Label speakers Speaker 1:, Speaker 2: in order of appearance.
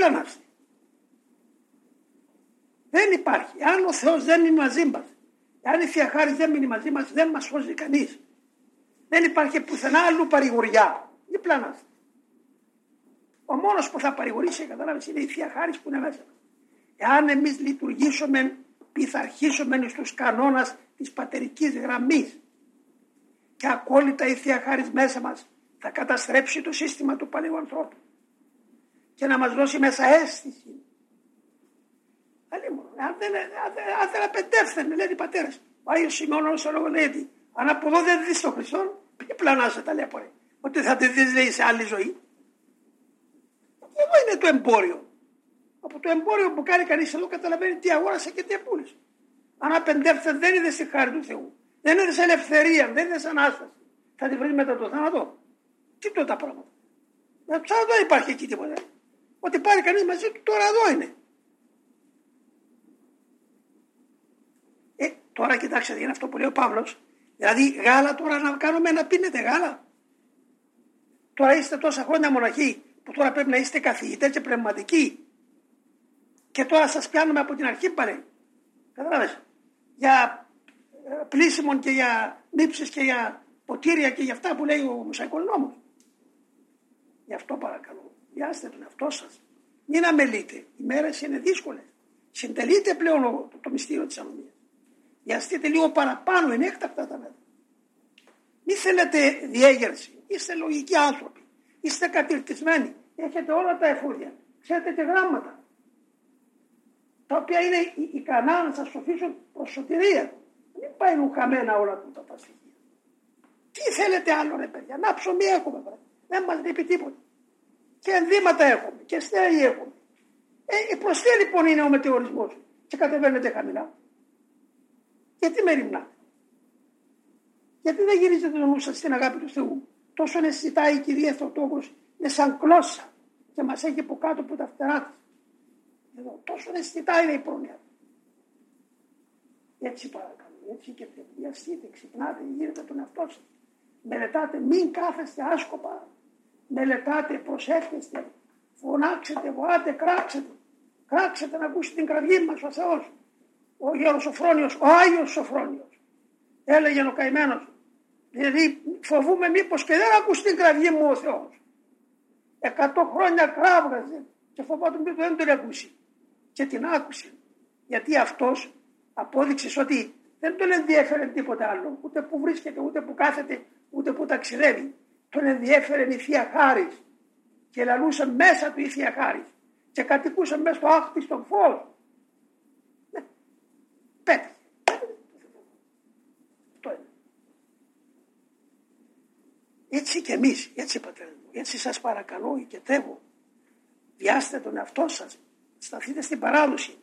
Speaker 1: πλανάστε. Δεν υπάρχει. Αν ο Θεός δεν είναι μαζί μας, αν η Θεία Χάρη δεν μείνει μαζί μας, δεν μας σώζει κανείς. Δεν υπάρχει πουθενά αλλού παρηγοριά. Δεν πλανάστε. Ο μόνος που θα παρηγορήσει, καταλάβεις, είναι η Θεία Χάρη που είναι μέσα. Εάν εμείς λειτουργήσουμε, πειθαρχήσουμε στους κανόνας της πατερικής γραμμής και ακόλυτα η Θεία Χάρη μέσα μας θα καταστρέψει το σύστημα του παλαιού ανθρώπου και να μας δώσει μέσα αίσθηση. Αν δεν, αν δεν απεντεύθαινε, λένε οι πατέρες. Ο Άγιος Σιμώνος ο λόγο λέει αν από εδώ δεν δεις τον Χριστό, τι πλανάσαι τα λέει Ότι θα τη δεις λέει σε άλλη ζωή. Εδώ είναι το εμπόριο. Από το εμπόριο που κάνει κανείς εδώ καταλαβαίνει τι αγόρασε και τι επούλησε. Αν απεντεύθεν δεν είδες στη χάρη του Θεού. Δεν είδες ελευθερία, δεν είδες ανάσταση. Θα τη βρεις μετά το θάνατο. Τι τότε τα πράγματα. Να ψάχνω δεν υπάρχει εκεί τίποτα. Ότι πάρει κανείς μαζί του τώρα εδώ είναι. Ε, τώρα κοιτάξτε είναι αυτό που λέει ο Παύλος. Δηλαδή γάλα τώρα να κάνουμε να πίνετε γάλα. Τώρα είστε τόσα χρόνια μοναχοί που τώρα πρέπει να είστε καθηγητές και πνευματικοί. Και τώρα σας πιάνουμε από την αρχή πάλι. Καταλάβες. Για ε, πλήσιμον και για νύψεις και για ποτήρια και για αυτά που λέει ο Μουσαϊκός νόμος. Γι' αυτό παρακαλώ. Βιάστε τον εαυτό σας. Μην αμελείτε. Οι μέρες είναι δύσκολες. Συντελείτε πλέον το, το μυστήριο της ανομίας. Βιαστείτε λίγο παραπάνω, είναι έκτακτα τα μέτρα. Μην θέλετε διέγερση. Είστε λογικοί άνθρωποι. Είστε κατηρτισμένοι. Έχετε όλα τα εφόδια. Ξέρετε και γράμματα. Τα οποία είναι ικανά να σας σοφήσουν προς σωτηρία. Μην πάει χαμένα όλα τα, τα στοιχεία. Τι θέλετε άλλο ρε παιδιά. Να ψωμί έχουμε. Δεν μας λείπει τίποτα. Και ενδύματα έχουμε. Και στέγη έχουμε. Ε, προς τι λοιπόν είναι ο μετεωρισμός. Και κατεβαίνετε χαμηλά. Γιατί με ρημνάτε. Γιατί δεν γυρίζετε το νου σας στην αγάπη του Θεού. Τόσο αισθητάει η κυρία Θεοτόκος είναι σαν κλώσσα και μας έχει από κάτω από τα φτερά της. Εδώ τόσο αισθητά είναι η πρόνοια. Έτσι παρακαλώ, έτσι και βιαστείτε, ξυπνάτε, γύρετε τον εαυτό σας. Μελετάτε, μην κάθεστε άσκοπα. Μελετάτε, προσεύχεστε, φωνάξετε, βοάτε, κράξετε. Κράξετε να ακούσει την κραυγή μας ο Θεός. Ο Γέρος Σοφρόνιος, ο Άγιος Σοφρόνιος. Έλεγε ο καημένος. Δηλαδή φοβούμαι μήπως και δεν ακούσει την κραυγή μου ο Θεός. Εκατό χρόνια κράβγαζε και φοβόταν ότι δεν τον ακούσει. Και την άκουσε. Γιατί αυτός απόδειξε ότι δεν τον ενδιαφέρε τίποτα άλλο. Ούτε που βρίσκεται, ούτε που κάθεται, ούτε που ταξιδεύει. Τον ενδιέφερε η Θεία Χάρης. Και λαλούσε μέσα του η Θεία Χάρης. Και κατοικούσε μέσα στο άχτιστο φως. Ναι. Πέτυχε. Έτσι και εμείς, έτσι πατέρα μου, έτσι σας παρακαλώ και τεύω. Βιάστε τον εαυτό σας, σταθείτε στην παράδοση.